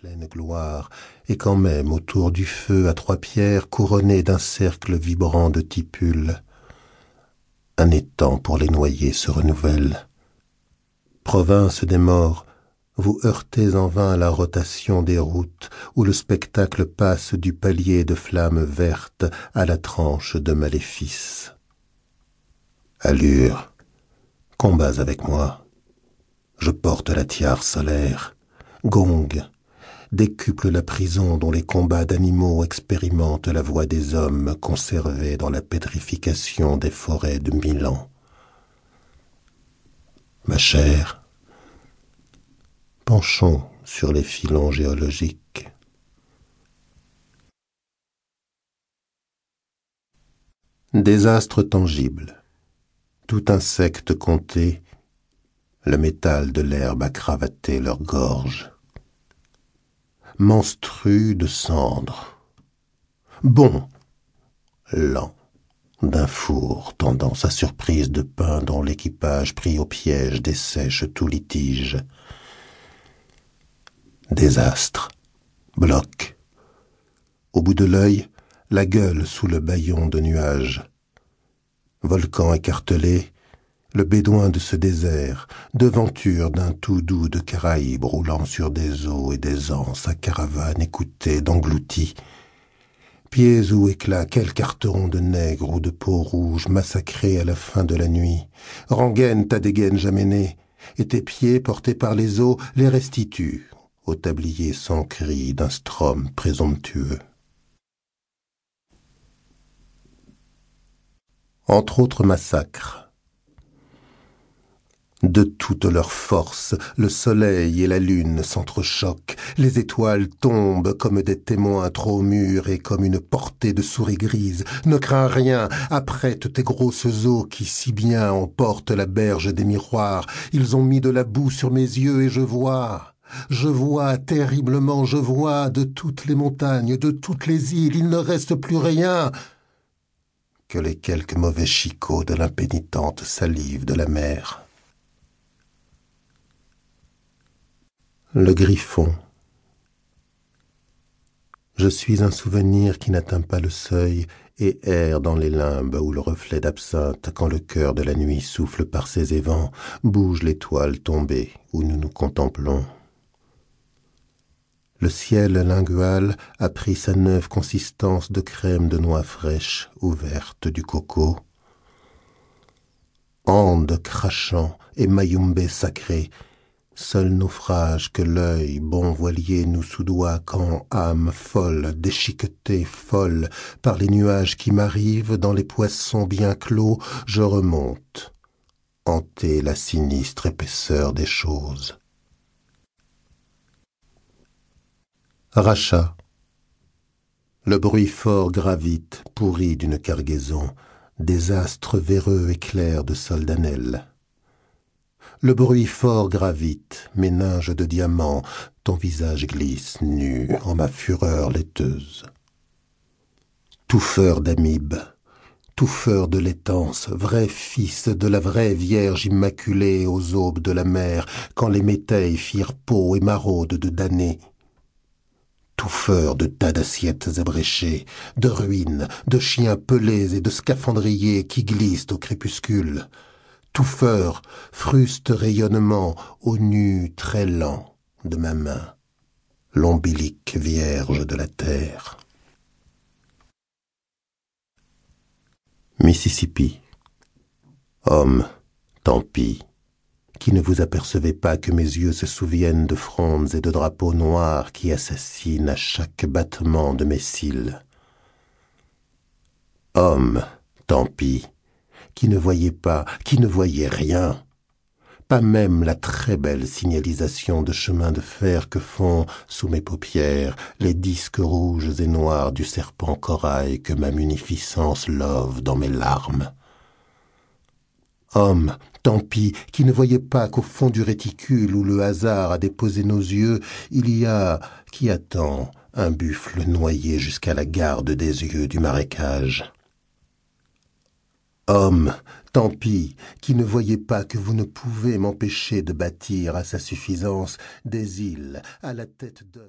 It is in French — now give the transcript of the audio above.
pleine gloire, et quand même autour du feu à trois pierres couronné d'un cercle vibrant de tipules, un étang pour les noyer se renouvelle. Province des morts, vous heurtez en vain la rotation des routes où le spectacle passe du palier de flammes vertes à la tranche de maléfice. Allure, combats avec moi. Je porte la tiare solaire. Gong, décuple la prison dont les combats d'animaux expérimentent la voix des hommes conservés dans la pétrification des forêts de mille ans. Ma chère, penchons sur les filons géologiques. Désastre tangible. Tout insecte compté, le métal de l'herbe a cravaté leur gorge. Menstru de cendres. Bon, lent, d'un four tendant sa surprise de pain dont l'équipage pris au piège dessèche tout litige Désastre. Bloc. Au bout de l'œil, la gueule sous le baillon de nuages. Volcan écartelé, le bédouin de ce désert, devanture d'un tout doux de Caraïbes roulant sur des eaux et des ans, sa caravane écoutée d'engloutis. Pieds ou éclats, quel carteron de nègres ou de peau rouge massacrés à la fin de la nuit. Rengaine ta dégaine jamais née, et tes pieds portés par les eaux les restituent au tablier sans cri d'un strom présomptueux. Entre autres massacres, de toute leur force, le soleil et la lune s'entrechoquent, les étoiles tombent comme des témoins trop mûrs et comme une portée de souris grises. Ne crains rien, apprête tes grosses eaux qui si bien emportent la berge des miroirs. Ils ont mis de la boue sur mes yeux et je vois, je vois terriblement, je vois de toutes les montagnes, de toutes les îles, il ne reste plus rien que les quelques mauvais chicots de l'impénitente salive de la mer. Le griffon. Je suis un souvenir qui n'atteint pas le seuil et erre dans les limbes où le reflet d'absinthe, quand le cœur de la nuit souffle par ses évents, bouge l'étoile tombée où nous nous contemplons. Le ciel lingual a pris sa neuve consistance de crème de noix fraîche ouverte du coco. Ande crachant et mayumbe sacré, seul naufrage que l'œil bon voilier nous soudoie quand âme folle, déchiquetée, folle, par les nuages qui m'arrivent dans les poissons bien clos, je remonte, hanter la sinistre épaisseur des choses. Rachat. Le bruit fort gravite, pourri d'une cargaison, désastre véreux éclair de soldanelle. Le bruit fort gravite, méninge de diamants, ton visage glisse nu en ma fureur laiteuse. Touffeur d'amibes, touffeur de l'étance, vrai fils de la vraie Vierge immaculée aux aubes de la mer, quand les métailles firent peau et maraude de damnés, touffeur de tas d'assiettes ébréchées, de ruines, de chiens pelés et de scaphandriers qui glissent au crépuscule, touffeur, fruste rayonnement au nu très lent de ma main, l'ombilique vierge de la terre. Mississippi. Homme, tant pis qui ne vous apercevez pas que mes yeux se souviennent de frondes et de drapeaux noirs qui assassinent à chaque battement de mes cils. Homme, tant pis, qui ne voyez pas, qui ne voyez rien, pas même la très belle signalisation de chemin de fer que font, sous mes paupières, les disques rouges et noirs du serpent corail que ma munificence love dans mes larmes. Homme, tant pis, qui ne voyait pas qu'au fond du réticule où le hasard a déposé nos yeux, il y a, qui attend, un buffle noyé jusqu'à la garde des yeux du marécage. Homme, tant pis, qui ne voyez pas que vous ne pouvez m'empêcher de bâtir à sa suffisance des îles à la tête d'œuf.